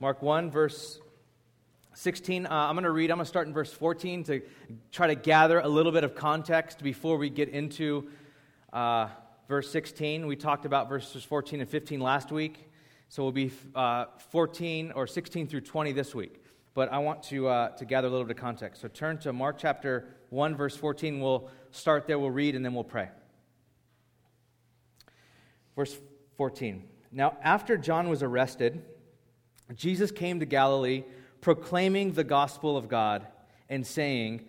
Mark 1, verse 16. Uh, I'm going to read, I'm going to start in verse 14 to try to gather a little bit of context before we get into uh, verse 16. We talked about verses 14 and 15 last week, so we'll be uh, 14 or 16 through 20 this week. But I want to, uh, to gather a little bit of context. So turn to Mark chapter 1, verse 14. We'll start there, we'll read, and then we'll pray. Verse 14. Now, after John was arrested, Jesus came to Galilee proclaiming the gospel of God and saying,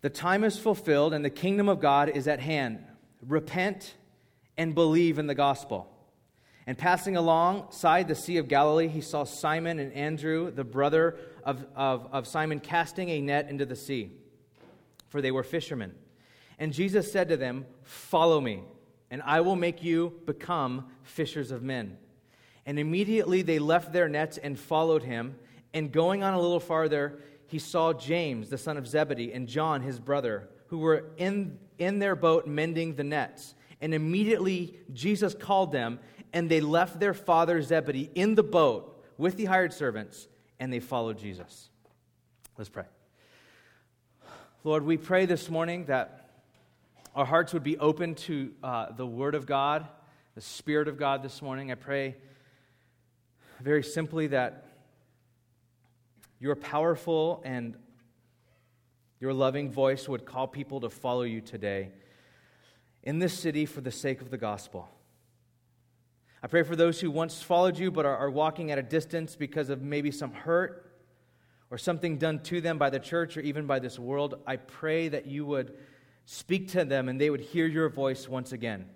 The time is fulfilled and the kingdom of God is at hand. Repent and believe in the gospel. And passing alongside the Sea of Galilee, he saw Simon and Andrew, the brother of, of, of Simon, casting a net into the sea, for they were fishermen. And Jesus said to them, Follow me, and I will make you become fishers of men. And immediately they left their nets and followed him. And going on a little farther, he saw James, the son of Zebedee, and John, his brother, who were in, in their boat mending the nets. And immediately Jesus called them, and they left their father Zebedee in the boat with the hired servants, and they followed Jesus. Let's pray. Lord, we pray this morning that our hearts would be open to uh, the Word of God, the Spirit of God this morning. I pray very simply that your powerful and your loving voice would call people to follow you today in this city for the sake of the gospel. I pray for those who once followed you but are, are walking at a distance because of maybe some hurt or something done to them by the church or even by this world. I pray that you would speak to them and they would hear your voice once again.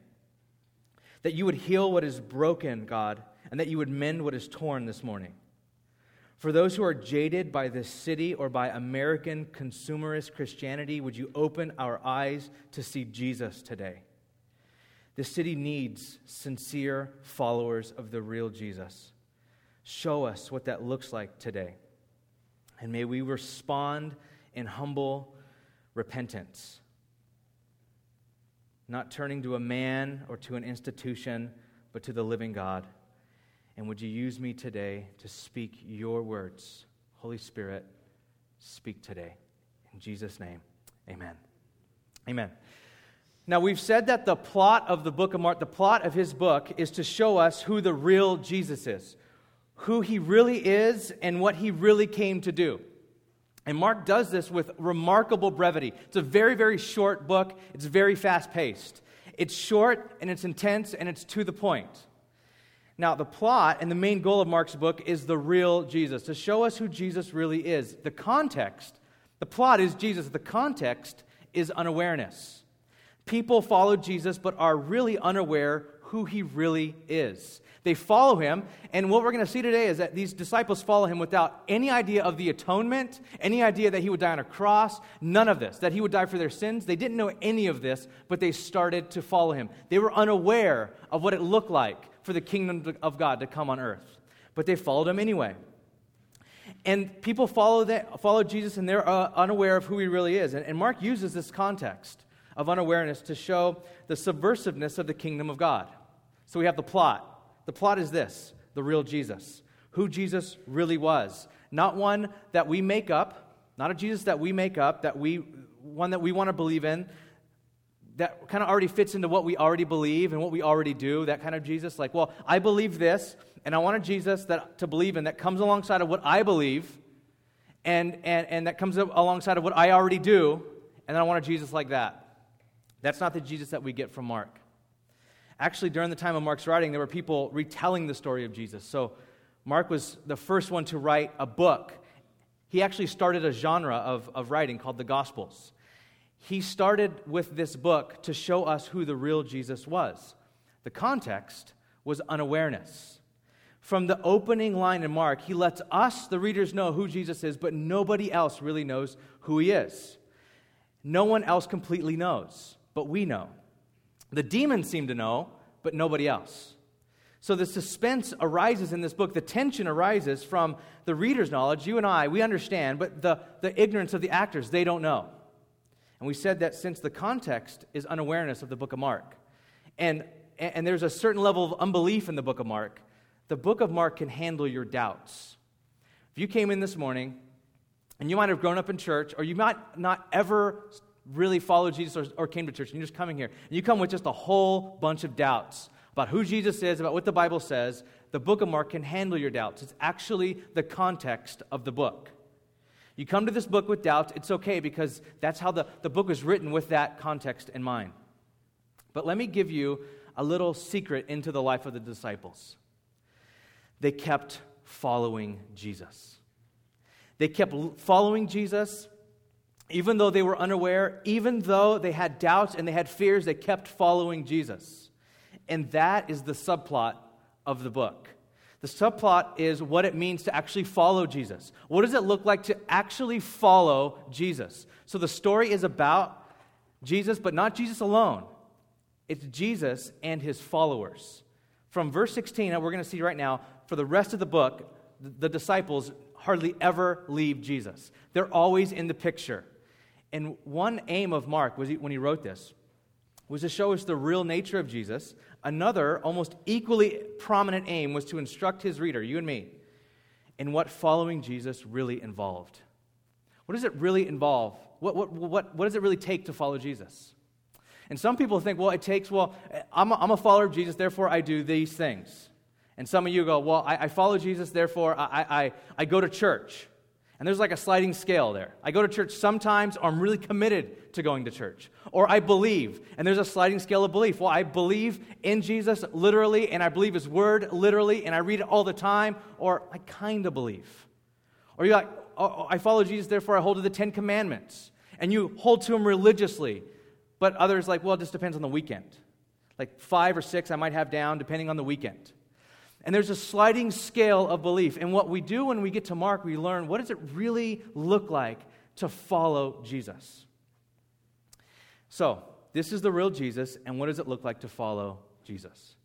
That you would heal what is broken, God, and that you would mend what is torn this morning. For those who are jaded by this city or by American consumerist Christianity, would you open our eyes to see Jesus today? This city needs sincere followers of the real Jesus. Show us what that looks like today. And may we respond in humble repentance, not turning to a man or to an institution, but to the living God. And would you use me today to speak your words? Holy Spirit, speak today. In Jesus' name, amen. Amen. Now, we've said that the plot of the book of Mark, the plot of his book, is to show us who the real Jesus is, who he really is, and what he really came to do. And Mark does this with remarkable brevity. It's a very, very short book, it's very fast paced. It's short and it's intense and it's to the point. Now, the plot and the main goal of Mark's book is the real Jesus, to show us who Jesus really is. The context, the plot is Jesus, the context is unawareness. People follow Jesus but are really unaware who he really is. They follow him, and what we're going to see today is that these disciples follow him without any idea of the atonement, any idea that he would die on a cross, none of this, that he would die for their sins. They didn't know any of this, but they started to follow him. They were unaware of what it looked like for the kingdom of God to come on earth. But they followed him anyway. And people follow, that, follow Jesus and they're uh, unaware of who he really is. And, and Mark uses this context of unawareness to show the subversiveness of the kingdom of God. So we have the plot. The plot is this the real Jesus, who Jesus really was. Not one that we make up, not a Jesus that we make up, that we, one that we want to believe in, that kind of already fits into what we already believe and what we already do, that kind of Jesus. Like, well, I believe this, and I want a Jesus that, to believe in that comes alongside of what I believe, and, and, and that comes alongside of what I already do, and then I want a Jesus like that. That's not the Jesus that we get from Mark. Actually, during the time of Mark's writing, there were people retelling the story of Jesus. So, Mark was the first one to write a book. He actually started a genre of, of writing called the Gospels he started with this book to show us who the real Jesus was. The context was unawareness. From the opening line in Mark, he lets us, the readers, know who Jesus is, but nobody else really knows who he is. No one else completely knows, but we know. The demons seem to know, but nobody else. So the suspense arises in this book. The tension arises from the reader's knowledge. You and I, we understand, but the, the ignorance of the actors, they don't know. And we said that since the context is unawareness of the book of Mark, and, and there's a certain level of unbelief in the book of Mark, the book of Mark can handle your doubts. If you came in this morning and you might have grown up in church, or you might not ever really followed Jesus or, or came to church, and you're just coming here, and you come with just a whole bunch of doubts about who Jesus is, about what the Bible says, the book of Mark can handle your doubts. It's actually the context of the book. You come to this book with doubts, it's okay because that's how the, the book was written with that context in mind. But let me give you a little secret into the life of the disciples. They kept following Jesus. They kept following Jesus even though they were unaware, even though they had doubts and they had fears, they kept following Jesus. And that is the subplot of the book. The subplot is what it means to actually follow Jesus. What does it look like to actually follow Jesus? So the story is about Jesus, but not Jesus alone. It's Jesus and his followers. From verse 16, we're going to see right now, for the rest of the book, the disciples hardly ever leave Jesus. They're always in the picture. And one aim of Mark was he, when he wrote this was to show us the real nature of Jesus. Another, almost equally prominent aim was to instruct his reader, you and me, in what following Jesus really involved. What does it really involve? What, what, what, what does it really take to follow Jesus? And some people think, well, it takes, well, I'm a, I'm a follower of Jesus, therefore I do these things. And some of you go, well, I, I follow Jesus, therefore I, I, I go to church. And there's like a sliding scale there. I go to church sometimes, or I'm really committed to going to church. Or I believe, and there's a sliding scale of belief. Well, I believe in Jesus literally, and I believe his word literally, and I read it all the time, or I kind of believe. Or you're like, oh, oh, I follow Jesus, therefore I hold to the Ten Commandments. And you hold to them religiously. But others, like, well, it just depends on the weekend. Like five or six I might have down, depending on the weekend. And there's a sliding scale of belief. And what we do when we get to Mark, we learn what does it really look like to follow Jesus? So, this is the real Jesus, and what does it look like to follow Jesus?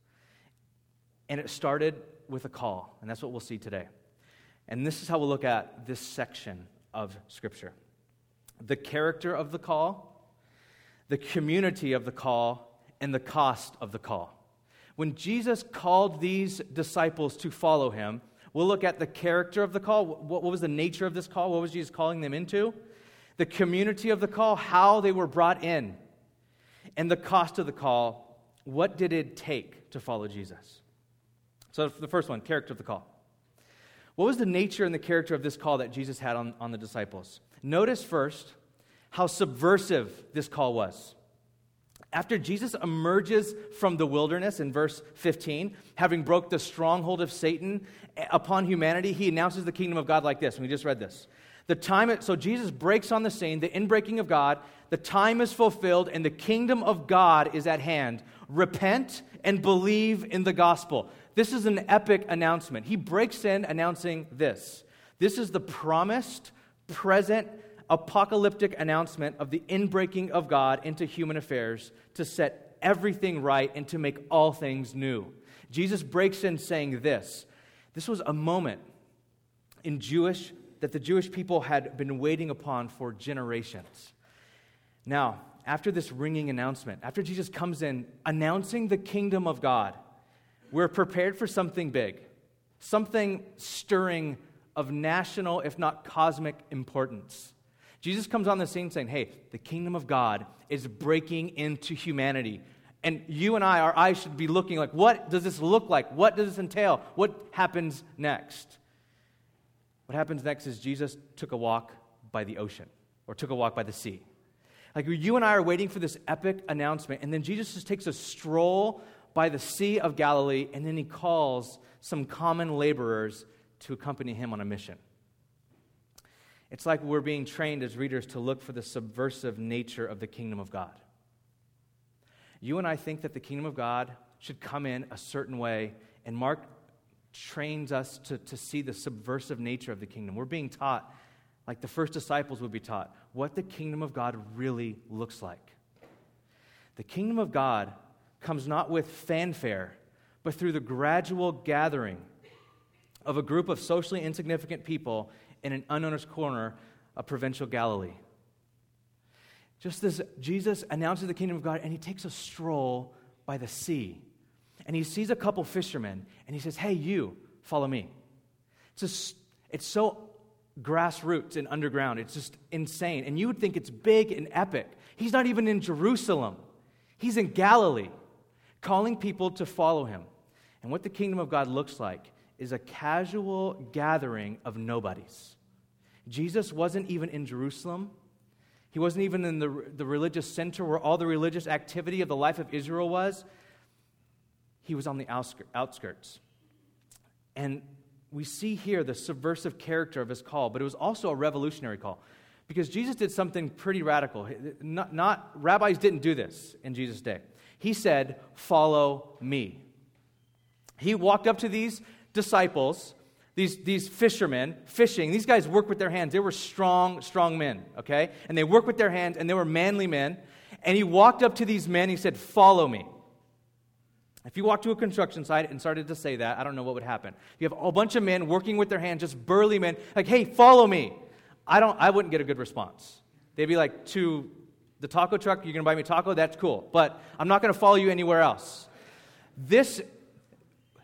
And it started with a call, and that's what we'll see today. And this is how we'll look at this section of Scripture the character of the call, the community of the call, and the cost of the call. When Jesus called these disciples to follow him, we'll look at the character of the call. What, was the nature of this call? What was Jesus calling them into? The community of the call, how they were brought in, and the cost of the call. What did it take to follow Jesus? So, the first one character of the call. What was the nature and the character of this call that Jesus had on, on the disciples? Notice first how subversive this call was. After Jesus emerges from the wilderness in verse 15, having broke the stronghold of Satan upon humanity, he announces the kingdom of God like this. And we just read this. The time, so Jesus breaks on the scene, the inbreaking of God, the time is fulfilled, and the kingdom of God is at hand. Repent and believe in the gospel. This is an epic announcement. He breaks in announcing this. This is the promised, present, apocalyptic announcement of the inbreaking of God into human affairs to set everything right and to make all things new. Jesus breaks in saying this. This was a moment in Jewish that the Jewish people had been waiting upon for generations. Now, after this ringing announcement, after Jesus comes in announcing the kingdom of God, we're prepared for something big, something stirring of national, if not cosmic importance. Jesus comes on the scene saying, Hey, the kingdom of God is breaking into humanity. And you and I, our eyes should be looking like, what does this look like? What does this entail? What happens next? What happens next is Jesus took a walk by the ocean or took a walk by the sea. Like you and I are waiting for this epic announcement, and then Jesus just takes a stroll by the Sea of Galilee, and then he calls some common laborers to accompany him on a mission. It's like we're being trained as readers to look for the subversive nature of the kingdom of God. You and I think that the kingdom of God should come in a certain way, and Mark trains us to, to see the subversive nature of the kingdom. We're being taught, like the first disciples would be taught, what the kingdom of God really looks like. The kingdom of God comes not with fanfare, but through the gradual gathering of a group of socially insignificant people in an unowned corner of provincial Galilee. Just as Jesus announces the kingdom of God, and he takes a stroll by the sea, and he sees a couple fishermen, and he says, Hey, you, follow me. It's, just, it's so grassroots and underground. It's just insane. And you would think it's big and epic. He's not even in Jerusalem, he's in Galilee, calling people to follow him. And what the kingdom of God looks like is a casual gathering of nobodies. Jesus wasn't even in Jerusalem. He wasn't even in the, the religious center where all the religious activity of the life of Israel was. He was on the outskirts. And we see here the subversive character of his call, but it was also a revolutionary call because Jesus did something pretty radical. Not, not, rabbis didn't do this in Jesus' day. He said, "Follow me." He walked up to these disciples, these, these fishermen, fishing. These guys work with their hands. They were strong, strong men, okay? And they work with their hands, and they were manly men. And he walked up to these men. He said, "Follow me." If you walked to a construction site and started to say that, I don't know what would happen. You have a bunch of men working with their hands, just burly men, like, hey, follow me. I, don't, I wouldn't get a good response. They'd be like, to the taco truck, you're to buy me taco? That's cool. But I'm not to follow you anywhere else. This,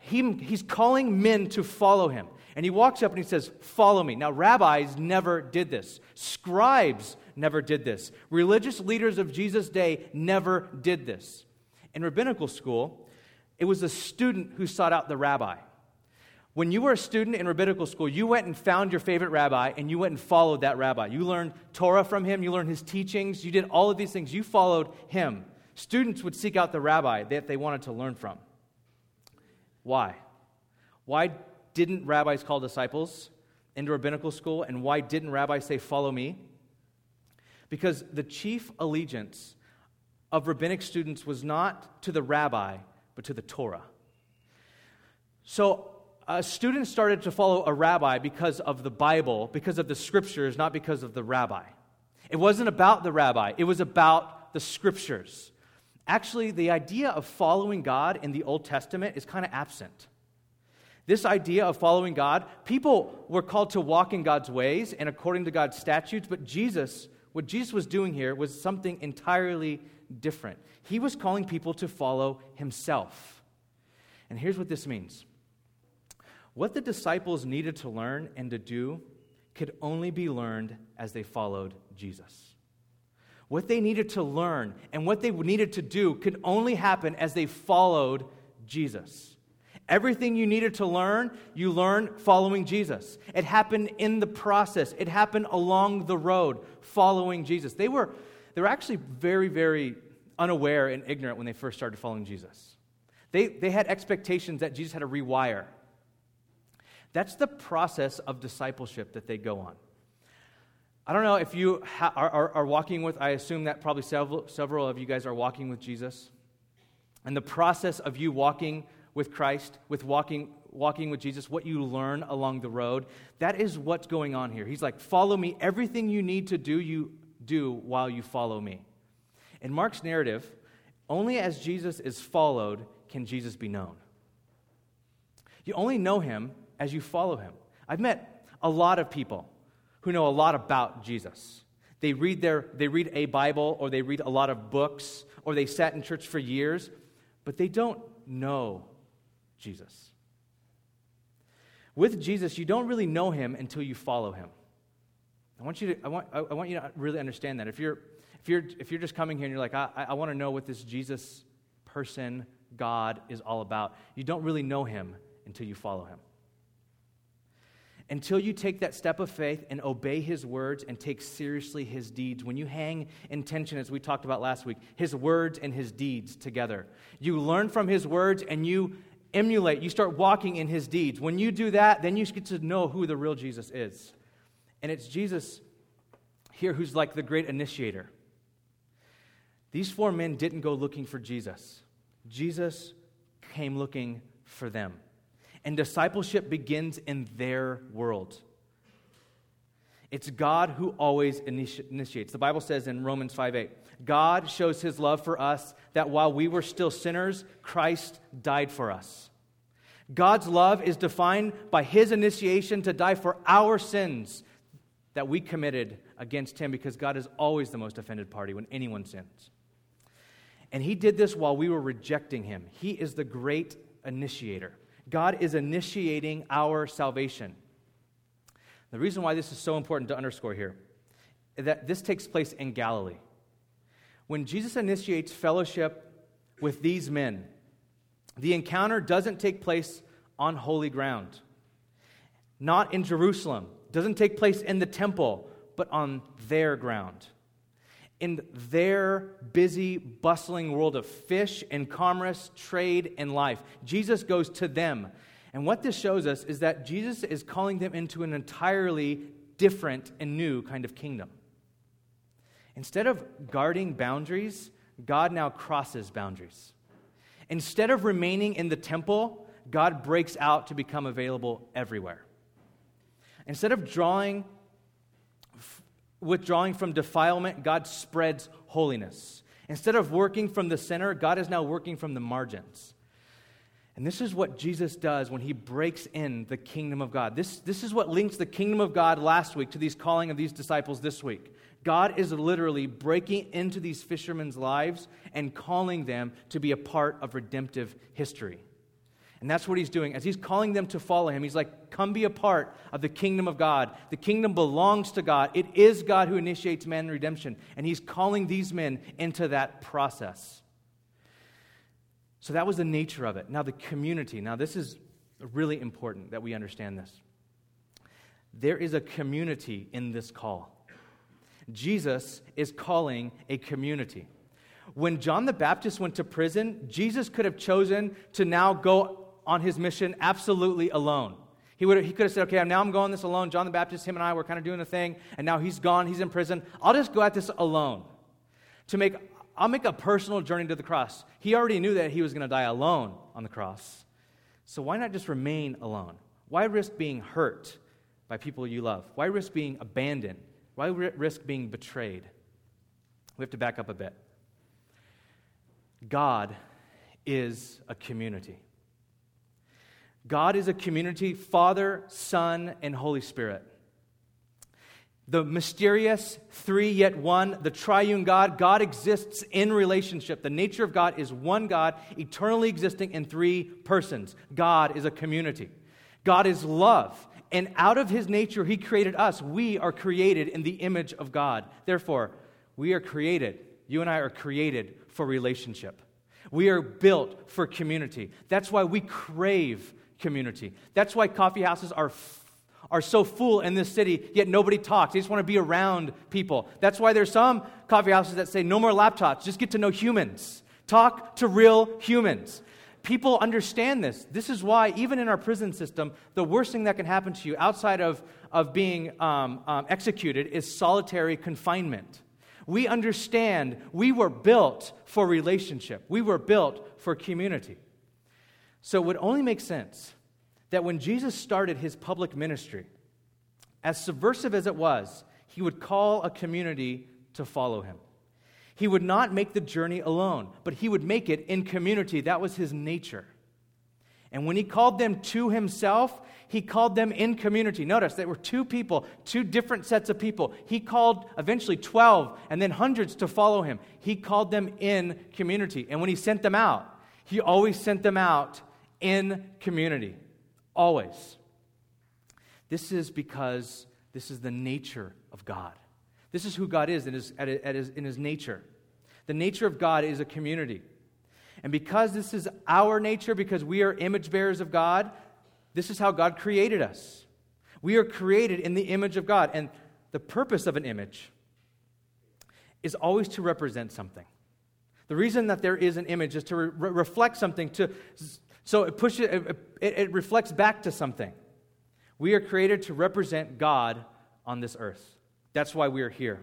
he, he's calling men to follow him. And he walks up and he says, Follow me. Now, rabbis never did this, scribes never did this, religious leaders of Jesus' day never did this. In rabbinical school, it was the student who sought out the rabbi. When you were a student in rabbinical school, you went and found your favorite rabbi and you went and followed that rabbi. You learned Torah from him, you learned his teachings, you did all of these things. You followed him. Students would seek out the rabbi that they wanted to learn from. Why? Why didn't rabbis call disciples into rabbinical school and why didn't rabbis say, Follow me? Because the chief allegiance of rabbinic students was not to the rabbi, but to the Torah. So uh, a student started to follow a rabbi because of the Bible, because of the scriptures, not because of the rabbi. It wasn't about the rabbi, it was about the scriptures. Actually, the idea of following God in the Old Testament is kind of absent. This idea of following God, people were called to walk in God's ways and according to God's statutes, but Jesus, what Jesus was doing here was something entirely different. He was calling people to follow himself. And here's what this means what the disciples needed to learn and to do could only be learned as they followed Jesus. What they needed to learn and what they needed to do could only happen as they followed Jesus. Everything you needed to learn, you learned following Jesus. It happened in the process, it happened along the road following Jesus. They were, they were actually very, very unaware and ignorant when they first started following Jesus. They, they had expectations that Jesus had to rewire. That's the process of discipleship that they go on. I don't know if you ha- are, are, are, walking with, I assume that probably several, several of you guys are walking with Jesus. And the process of you walking with Christ, with walking, walking with Jesus, what you learn along the road, that is what's going on here. He's like, follow me. Everything you need to do, you do while you follow me. In Mark's narrative, only as Jesus is followed can Jesus be known. You only know him as you follow him. I've met a lot of people who know a lot about Jesus. They read, their, they read a Bible or they read a lot of books or they sat in church for years, but they don't know Jesus. With Jesus, you don't really know him until you follow him. I want you to, I want, I want you to really understand that. If you're, if you're, if you're just coming here and you're like, I, I want to know what this Jesus person, God, is all about, you don't really know him until you follow him. Until you take that step of faith and obey his words and take seriously his deeds, when you hang in tension, as we talked about last week, his words and his deeds together, you learn from his words and you emulate, you start walking in his deeds. When you do that, then you get to know who the real Jesus is. And it's Jesus here who's like the great initiator. These four men didn't go looking for Jesus, Jesus came looking for them. And discipleship begins in their world. It's God who always initiates. The Bible says in Romans 5 8, God shows his love for us that while we were still sinners, Christ died for us. God's love is defined by his initiation to die for our sins that we committed against him because God is always the most offended party when anyone sins. And he did this while we were rejecting him. He is the great initiator. God is initiating our salvation. The reason why this is so important to underscore here is that this takes place in Galilee. When Jesus initiates fellowship with these men, the encounter doesn't take place on holy ground, not in Jerusalem, doesn't take place in the temple, but on their ground. In their busy, bustling world of fish and commerce, trade, and life, Jesus goes to them. And what this shows us is that Jesus is calling them into an entirely different and new kind of kingdom. Instead of guarding boundaries, God now crosses boundaries. Instead of remaining in the temple, God breaks out to become available everywhere. Instead of drawing, withdrawing from defilement, God spreads holiness. Instead of working from the center, God is now working from the margins. And this is what Jesus does when he breaks in the kingdom of God. This, this is what links the kingdom of God last week to these calling of these disciples this week. God is literally breaking into these fishermen's lives and calling them to be a part of redemptive history. And that's what he's doing. As he's calling them to follow him, he's like, Come be a part of the kingdom of God. The kingdom belongs to God. It is God who initiates man in redemption. And he's calling these men into that process. So that was the nature of it. Now, the community. Now, this is really important that we understand this. There is a community in this call. Jesus is calling a community. When John the Baptist went to prison, Jesus could have chosen to now go on his mission absolutely alone. He, would, he could have said, okay, now I'm going this alone. John the Baptist, him and I were kind of doing a thing, and now he's gone, he's in prison. I'll just go at this alone. To make, I'll make a personal journey to the cross. He already knew that he was going to die alone on the cross. So why not just remain alone? Why risk being hurt by people you love? Why risk being abandoned why risk being betrayed? We have to back up a bit. God is a community. God is a community, Father, Son, and Holy Spirit. The mysterious three yet one, the triune God, God exists in relationship. The nature of God is one God, eternally existing in three persons. God is a community. God is love. And out of his nature, he created us. We are created in the image of God. Therefore, we are created, you and I are created for relationship. We are built for community. That's why we crave community. That's why coffee houses are, are so full in this city, yet nobody talks. They just want to be around people. That's why there's some coffee houses that say, no more laptops, just get to know humans. Talk to real humans people understand this. This is why, even in our prison system, the worst thing that can happen to you outside of, of being um, um, executed is solitary confinement. We understand we were built for relationship, we were built for community. So it would only make sense that when Jesus started his public ministry, as subversive as it was, he would call a community to follow him. He would not make the journey alone, but he would make it in community. That was his nature. And when he called them to himself, he called them in community. Notice there were two people, two different sets of people. He called eventually 12 and then hundreds to follow him. He called them in community. And when he sent them out, he always sent them out in community. Always. This is because this is the nature of God. This is who God is in his, at his, in his nature. The nature of God is a community. And because this is our nature, because we are image bearers of God, this is how God created us. We are created in the image of God. And the purpose of an image is always to represent something. The reason that there is an image is to re- reflect something, to, so it, pushes, it, it, it reflects back to something. We are created to represent God on this earth. That's why we are here.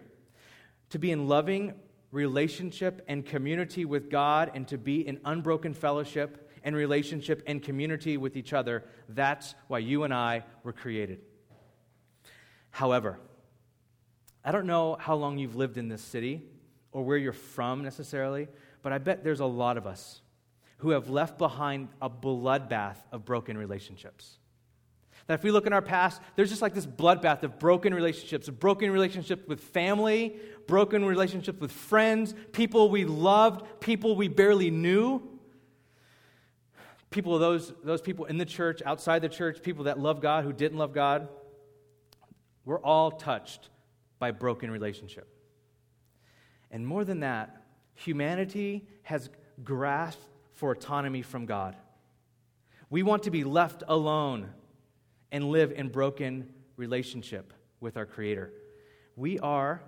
To be in loving relationship and community with God and to be in unbroken fellowship and relationship and community with each other. That's why you and I were created. However, I don't know how long you've lived in this city or where you're from necessarily, but I bet there's a lot of us who have left behind a bloodbath of broken relationships. That if we look in our past, there's just like this bloodbath of broken relationships, of broken relationships with family, broken relationships with friends, people we loved, people we barely knew. People, those, those people in the church, outside the church, people that love God who didn't love God. We're all touched by broken relationship. And more than that, humanity has grasped for autonomy from God. We want to be left alone and live in broken relationship with our Creator. We are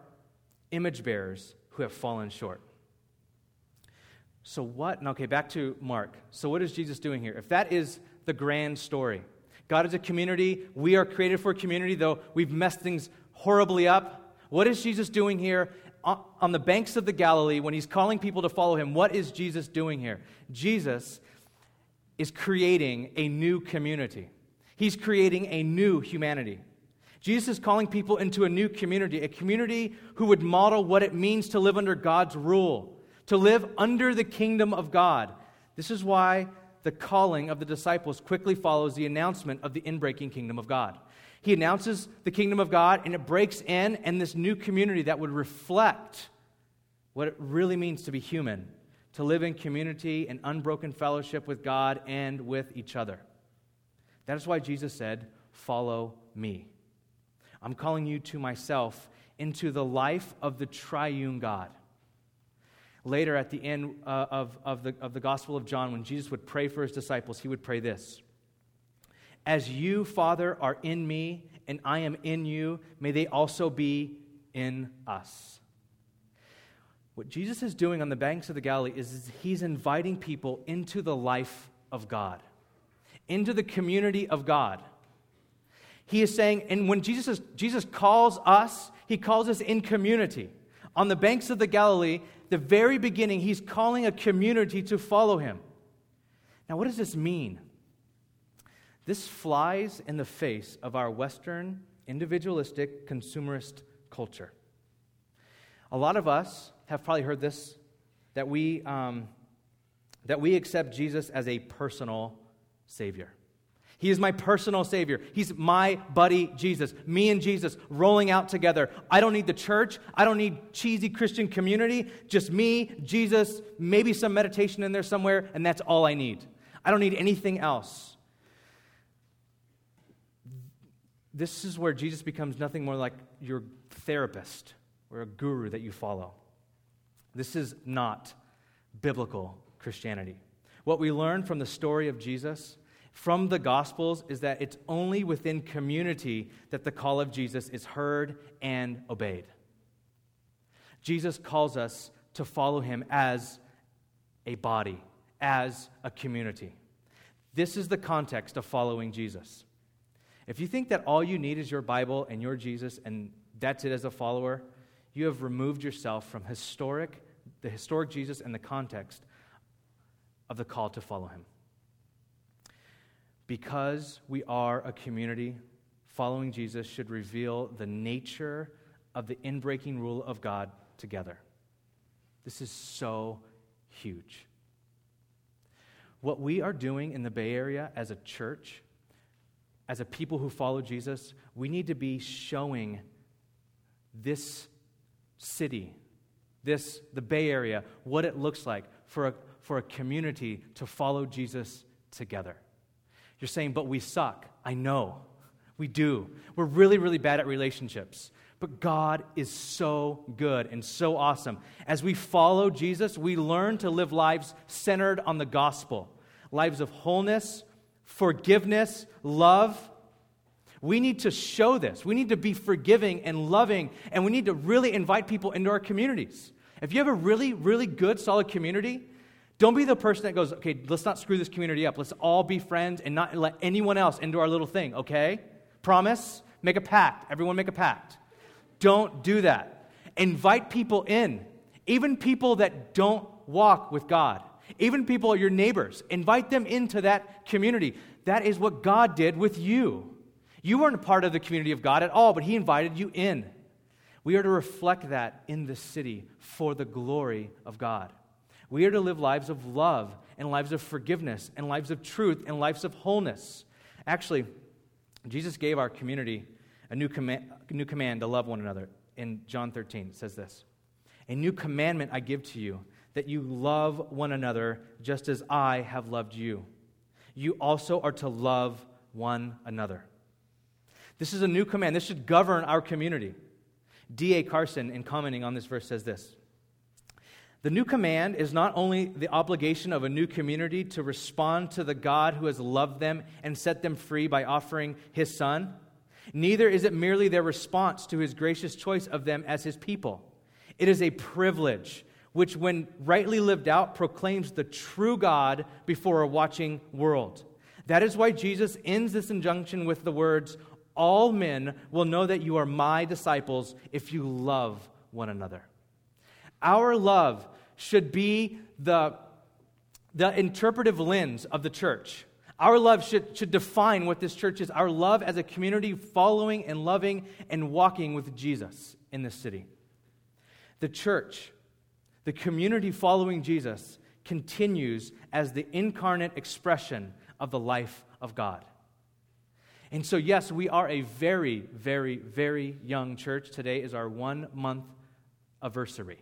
image bearers who have fallen short. So, what? okay, back to Mark. So, what is Jesus doing here? If that is the grand story, God is a community. We are created for community, though we've messed things horribly up. What is Jesus doing here on the banks of the Galilee when he's calling people to follow him? What is Jesus doing here? Jesus is creating a new community, he's creating a new humanity. Jesus is calling people into a new community, a community who would model what it means to live under God's rule, to live under the kingdom of God. This is why the calling of the disciples quickly follows the announcement of the inbreaking kingdom of God. He announces the kingdom of God, and it breaks in, and this new community that would reflect what it really means to be human, to live in community and unbroken fellowship with God and with each other. That is why Jesus said, Follow me. I'm calling you to myself into the life of the triune God. Later, at the end uh, of, of, the, of the Gospel of John, when Jesus would pray for his disciples, he would pray this As you, Father, are in me, and I am in you, may they also be in us. What Jesus is doing on the banks of the Galilee is he's inviting people into the life of God, into the community of God. He is saying, and when Jesus, is, Jesus calls us, he calls us in community. On the banks of the Galilee, the very beginning, he's calling a community to follow him. Now, what does this mean? This flies in the face of our Western, individualistic, consumerist culture. A lot of us have probably heard this that we, um, that we accept Jesus as a personal Savior. He is my personal Savior. He's my buddy Jesus. Me and Jesus rolling out together. I don't need the church. I don't need cheesy Christian community. Just me, Jesus, maybe some meditation in there somewhere, and that's all I need. I don't need anything else. This is where Jesus becomes nothing more like your therapist or a guru that you follow. This is not biblical Christianity. What we learn from the story of Jesus from the Gospels is that it's only within community that the call of Jesus is heard and obeyed. Jesus calls us to follow him as a body, as a community. This is the context of following Jesus. If you think that all you need is your Bible and your Jesus and that's it as a follower, you have removed yourself from historic, the historic Jesus and the context of the call to follow him. Because we are a community, following Jesus should reveal the nature of the inbreaking rule of God together. This is so huge. What we are doing in the Bay Area as a church, as a people who follow Jesus, we need to be showing this city, this the Bay Area, what it looks like for a, for a community to follow Jesus together. You're saying, but we suck. I know. We do. We're really, really bad at relationships. But God is so good and so awesome. As we follow Jesus, we learn to live lives centered on the gospel lives of wholeness, forgiveness, love. We need to show this. We need to be forgiving and loving, and we need to really invite people into our communities. If you have a really, really good, solid community, don't be the person that goes, okay, let's not screw this community up. Let's all be friends and not let anyone else into our little thing, okay? Promise? Make a pact. Everyone make a pact. Don't do that. Invite people in, even people that don't walk with God, even people, your neighbors. Invite them into that community. That is what God did with you. You weren't a part of the community of God at all, but He invited you in. We are to reflect that in the city for the glory of God. We are to live lives of love and lives of forgiveness and lives of truth and lives of wholeness. Actually, Jesus gave our community a new, command, new command to love one another. In John 13, it says this A new commandment I give to you, that you love one another just as I have loved you. You also are to love one another. This is a new command. This should govern our community. D.A. Carson, in commenting on this verse, says this The new command is not only the obligation of a new community to respond to the God who has loved them and set them free by offering his Son, neither is it merely their response to his gracious choice of them as his people. It is a privilege which, when rightly lived out, proclaims the true God before a watching world. That is why Jesus ends this injunction with the words, All men will know that you are my disciples if you love one another. Our love should be the, the interpretive lens of the church. Our love should, should define what this church is. Our love as a community following and loving and walking with Jesus in this city. The church the community following Jesus continues as the incarnate expression of the life of God. And so, yes, we are a very, very, very young church. Today is our one month anniversary.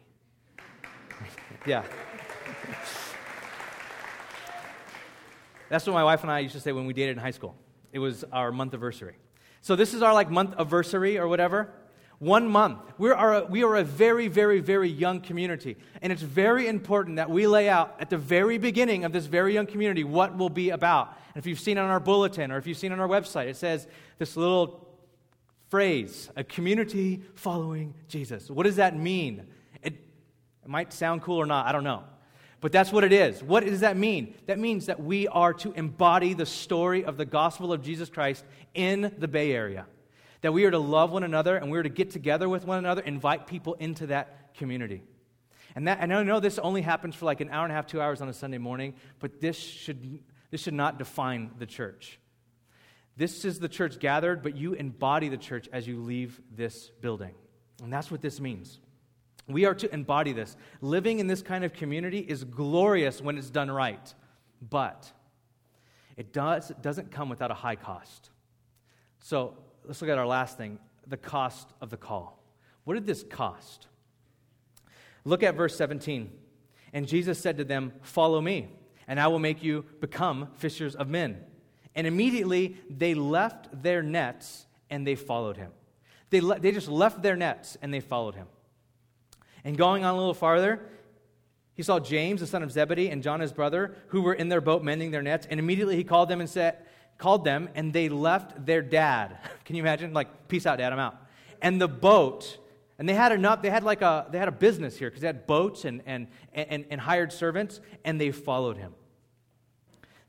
yeah. That's what my wife and I used to say when we dated in high school. It was our month anniversary. So, this is our like month anniversary or whatever. One month. We are, a, we are a very, very, very young community. And it's very important that we lay out at the very beginning of this very young community what we'll be about. And if you've seen on our bulletin or if you've seen on our website, it says this little phrase a community following Jesus. What does that mean? It, it might sound cool or not, I don't know. But that's what it is. What does that mean? That means that we are to embody the story of the gospel of Jesus Christ in the Bay Area that we are to love one another and we are to get together with one another, invite people into that community. And, that, and I know this only happens for like an hour and a half, two hours on a Sunday morning, but this should, this should not define the church. This is the church gathered, but you embody the church as you leave this building. And that's what this means. We are to embody this. Living in this kind of community is glorious when it's done right, but it does, doesn't come without a high cost. So let's look at our last thing the cost of the call. What did this cost? Look at verse 17. And Jesus said to them, Follow me, and I will make you become fishers of men. And immediately they left their nets and they followed him. They, le- they just left their nets and they followed him. And going on a little farther, he saw James, the son of Zebedee, and John, his brother, who were in their boat mending their nets. And immediately he called them and said, called them, and they left their dad. Can you imagine? Like, peace out, dad, I'm out. And the boat, and they had enough, they had like a, they had a business here because they had boats and, and, and, and hired servants, and they followed him.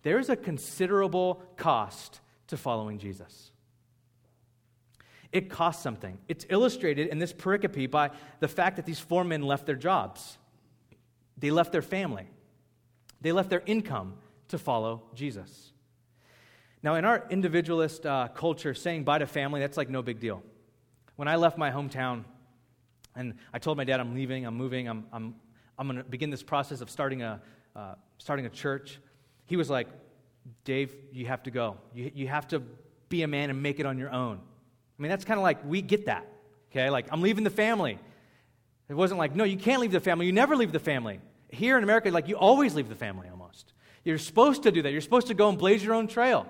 There is a considerable cost to following Jesus. It costs something. It's illustrated in this pericope by the fact that these four men left their jobs. They left their family. They left their income to follow Jesus. Now, in our individualist uh, culture, saying bye to family, that's like no big deal. When I left my hometown and I told my dad I'm leaving, I'm moving, I'm, I'm, I'm going to begin this process of starting a, uh, starting a church, he was like, Dave, you have to go. You, you have to be a man and make it on your own. I mean, that's kind of like, we get that, okay? Like, I'm leaving the family. It wasn't like, no, you can't leave the family. You never leave the family. Here in America, like, you always leave the family almost. You're supposed to do that. You're supposed to go and blaze your own trail.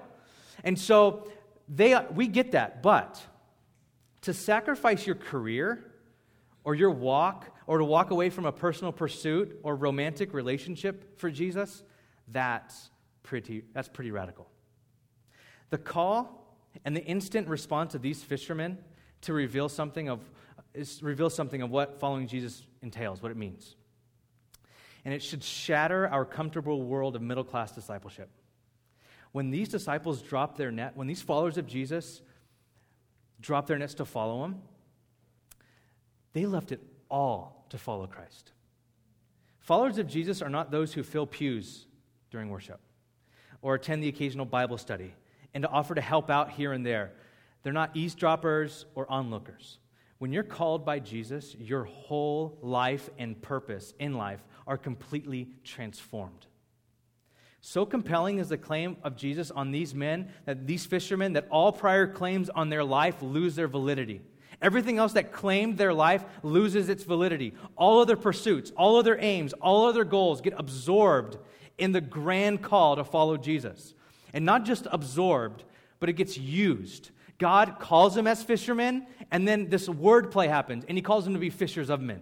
And so they, we get that, but to sacrifice your career or your walk or to walk away from a personal pursuit or romantic relationship for Jesus, that's pretty, that's pretty radical. The call and the instant response of these fishermen to reveal something of, is, reveal something of what following Jesus entails, what it means. And it should shatter our comfortable world of middle class discipleship when these disciples dropped their net, when these followers of Jesus dropped their nets to follow him, they left it all to follow Christ. Followers of Jesus are not those who fill pews during worship or attend the occasional Bible study and to offer to help out here and there. They're not eavesdroppers or onlookers. When you're called by Jesus, your whole life and purpose in life are completely transformed. So compelling is the claim of Jesus on these men, that these fishermen, that all prior claims on their life lose their validity. Everything else that claimed their life loses its validity. All other pursuits, all other aims, all other goals get absorbed in the grand call to follow Jesus. And not just absorbed, but it gets used. God calls them as fishermen, and then this word play happens, and he calls them to be fishers of men.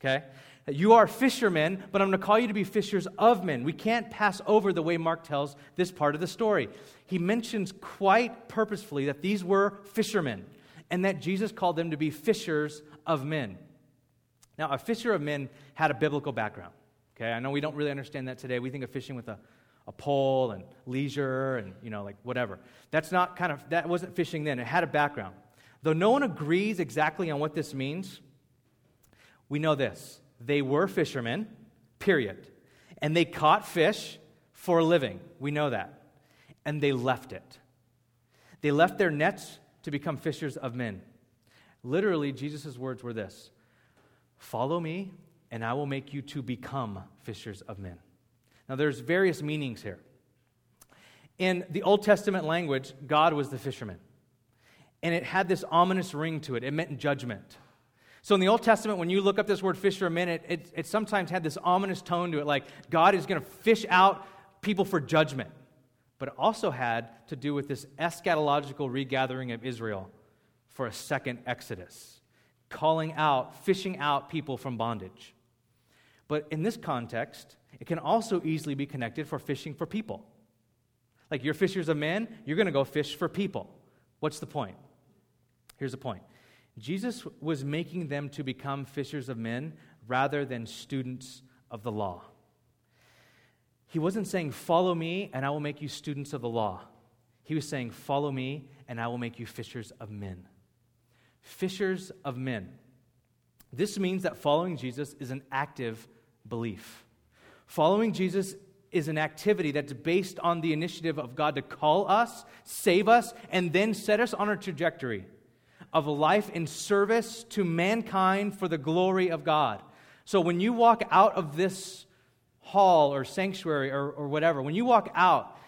Okay? You are fishermen, but I'm going to call you to be fishers of men. We can't pass over the way Mark tells this part of the story. He mentions quite purposefully that these were fishermen and that Jesus called them to be fishers of men. Now, a fisher of men had a biblical background. Okay, I know we don't really understand that today. We think of fishing with a, a pole and leisure and, you know, like whatever. That's not kind of, that wasn't fishing then. It had a background. Though no one agrees exactly on what this means, we know this. They were fishermen, period. And they caught fish for a living. We know that. And they left it. They left their nets to become fishers of men. Literally, Jesus' words were this Follow me, and I will make you to become fishers of men. Now, there's various meanings here. In the Old Testament language, God was the fisherman. And it had this ominous ring to it. It meant judgment. So in the Old Testament, when you look up this word fisherman, it, it, it sometimes had this ominous tone to it, like God is going to fish out people for judgment. But it also had to do with this eschatological regathering of Israel for a second Exodus, calling out, fishing out people from bondage. But in this context, it can also easily be connected for fishing for people. Like you're fishers of men, you're going to go fish for people. What's the point? Here's the point Jesus was making them to become fishers of men rather than students of the law. He wasn't saying, Follow me, and I will make you students of the law. He was saying, Follow me, and I will make you fishers of men. Fishers of men. This means that following Jesus is an active belief. Following Jesus is an activity that's based on the initiative of God to call us, save us, and then set us on a trajectory of a life in service to mankind for the glory of God. So when you walk out of this hall or sanctuary or, or whatever, when you walk out,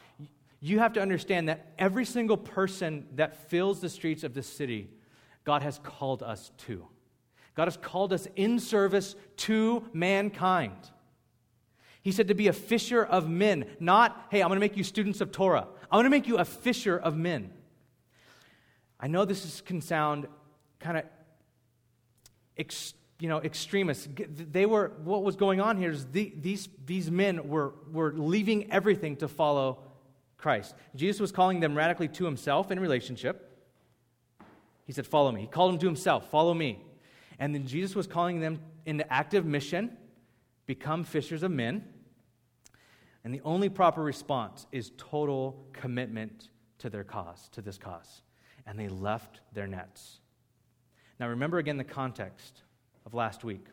you have to understand that every single person that fills the streets of this city, God has called us to. God has called us in service to mankind. He said to be a fisher of men, not, hey, I'm going to make you students of Torah. I'm going to make you a fisher of men. I know this is, can sound kind of ex, you know, extremist. They were, what was going on here is the, these, these men were, were leaving everything to follow Christ. Jesus was calling them radically to himself in relationship. He said, Follow me. He called them to himself, Follow me. And then Jesus was calling them into active mission, become fishers of men. And the only proper response is total commitment to their cause, to this cause and they left their nets. Now, remember again the context of last week.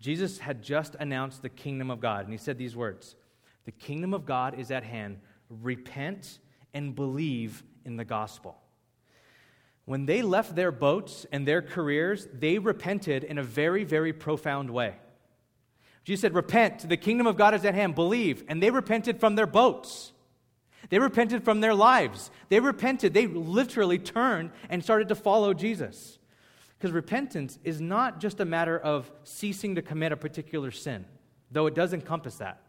Jesus had just announced the kingdom of God, and he said these words The kingdom of God is at hand. Repent and believe in the gospel. When they left their boats and their careers, they repented in a very, very profound way. Jesus said, Repent, the kingdom of God is at hand, believe. And they repented from their boats. They repented from their lives. They repented. They literally turned and started to follow Jesus. Because repentance is not just a matter of ceasing to commit a particular sin, though it does encompass that.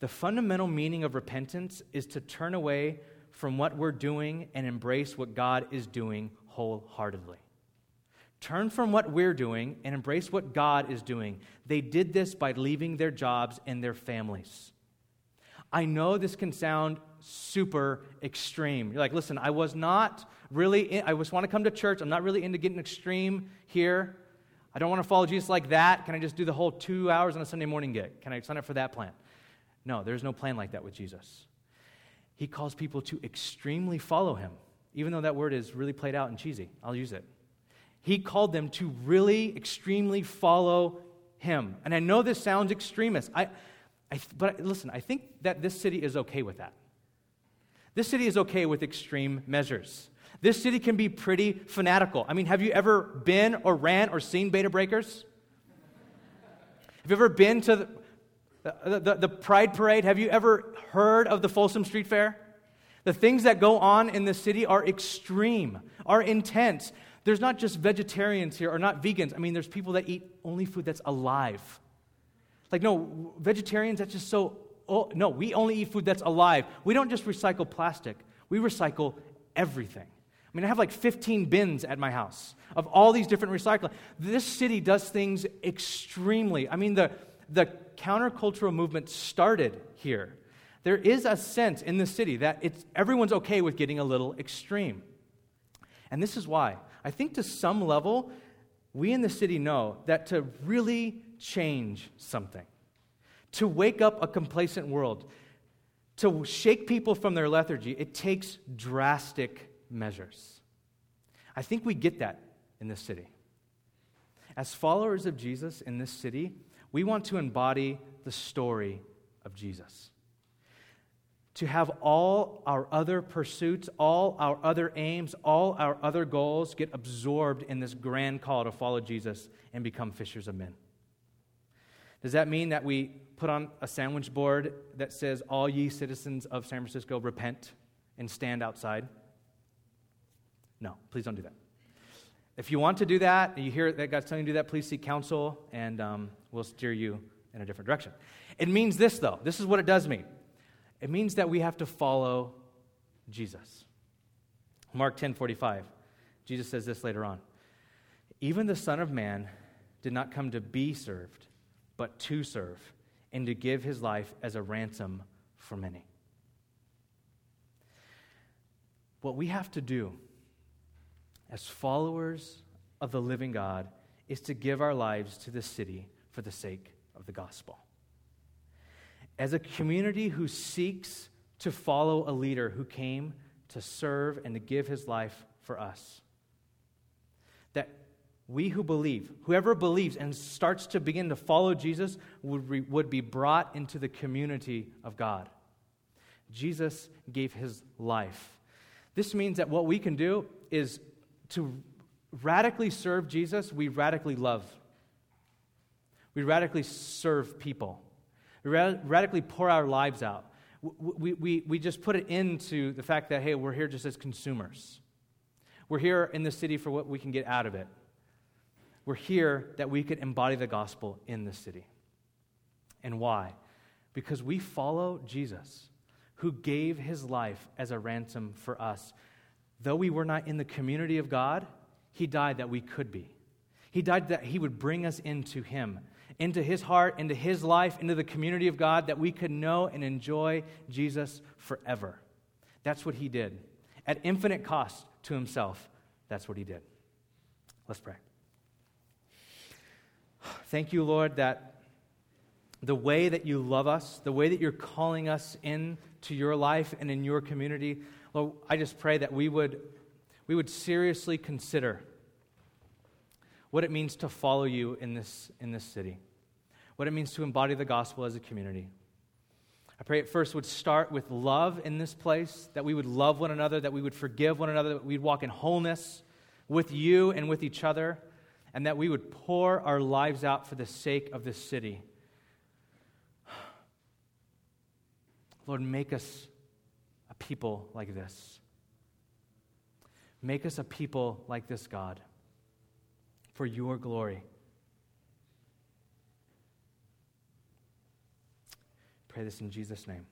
The fundamental meaning of repentance is to turn away from what we're doing and embrace what God is doing wholeheartedly. Turn from what we're doing and embrace what God is doing. They did this by leaving their jobs and their families. I know this can sound super extreme. You're like, listen, I was not really, in, I just want to come to church. I'm not really into getting extreme here. I don't want to follow Jesus like that. Can I just do the whole two hours on a Sunday morning gig? Can I sign up for that plan? No, there's no plan like that with Jesus. He calls people to extremely follow him, even though that word is really played out and cheesy. I'll use it. He called them to really extremely follow him. And I know this sounds extremist. I, I, but listen, I think that this city is okay with that. This city is okay with extreme measures. This city can be pretty fanatical. I mean, have you ever been or ran or seen Bay to Breakers? Have you ever been to the, the, the, the Pride Parade? Have you ever heard of the Folsom Street Fair? The things that go on in the city are extreme, are intense. There's not just vegetarians here or not vegans. I mean, there's people that eat only food that's alive. Like, no, vegetarians, that's just so, oh, no, we only eat food that's alive. We don't just recycle plastic. We recycle everything. I mean, I have like 15 bins at my house of all these different recycling. This city does things extremely. I mean, the, the countercultural movement started here. There is a sense in the city that it's, everyone's okay with getting a little extreme. And this is why. I think to some level, we in the city know that to really change something, to wake up a complacent world, to shake people from their lethargy, it takes drastic measures. I think we get that in this city. As followers of Jesus in this city, we want to embody the story of Jesus. To have all our other pursuits, all our other aims, all our other goals get absorbed in this grand call to follow Jesus and become fishers of men. Does that mean that we put on a sandwich board that says, All ye citizens of San Francisco, repent and stand outside? No, please don't do that. If you want to do that, and you hear that God's telling you to do that, please seek counsel and um, we'll steer you in a different direction. It means this, though. This is what it does mean it means that we have to follow Jesus. Mark 10 45. Jesus says this later on. Even the Son of Man did not come to be served, but to serve, and to give his life as a ransom for many. What we have to do as followers of the living God is to give our lives to the city for the sake of the gospel. As a community who seeks to follow a leader who came to serve and to give his life for us, we who believe, whoever believes and starts to begin to follow Jesus, would, re, would be brought into the community of God. Jesus gave his life. This means that what we can do is to radically serve Jesus, we radically love. We radically serve people. We radically pour our lives out. We, we, we just put it into the fact that, hey, we're here just as consumers. We're here in the city for what we can get out of it. We're here that we could embody the gospel in the city. And why? Because we follow Jesus, who gave his life as a ransom for us. Though we were not in the community of God, he died that we could be. He died that he would bring us into him, into his heart, into his life, into the community of God, that we could know and enjoy Jesus forever. That's what he did. At infinite cost to himself, that's what he did. Let's pray. Thank you, Lord, that the way that you love us, the way that you're calling us into your life and in your community, Lord, I just pray that we would, we would seriously consider what it means to follow you in this, in this city, what it means to embody the gospel as a community. I pray it first would start with love in this place, that we would love one another, that we would forgive one another, that we'd walk in wholeness with you and with each other and that we would pour our lives out for the sake of this city. Lord, make us a people like this. Make us a people like this, God, for your glory. Pray this in Jesus' name.